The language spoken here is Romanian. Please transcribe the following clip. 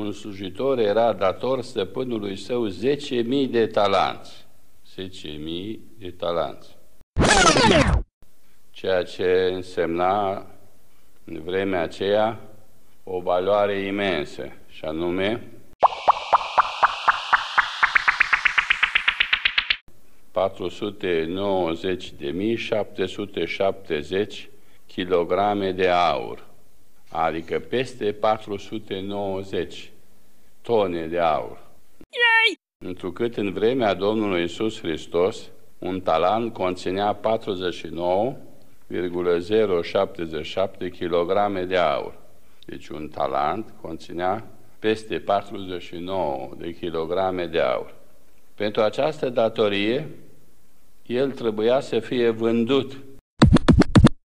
un slujitor era dator stăpânului său 10.000 de talanți. 10.000 de talanți. Ceea ce însemna în vremea aceea o valoare imensă, și anume 490.770 kg de aur, adică peste 490 tone de aur. Yay! Întrucât în vremea Domnului Isus Hristos, un talan conținea 49,077 kg de aur. Deci un talent conținea peste 49 de kilograme de aur. Pentru această datorie, el trebuia să fie vândut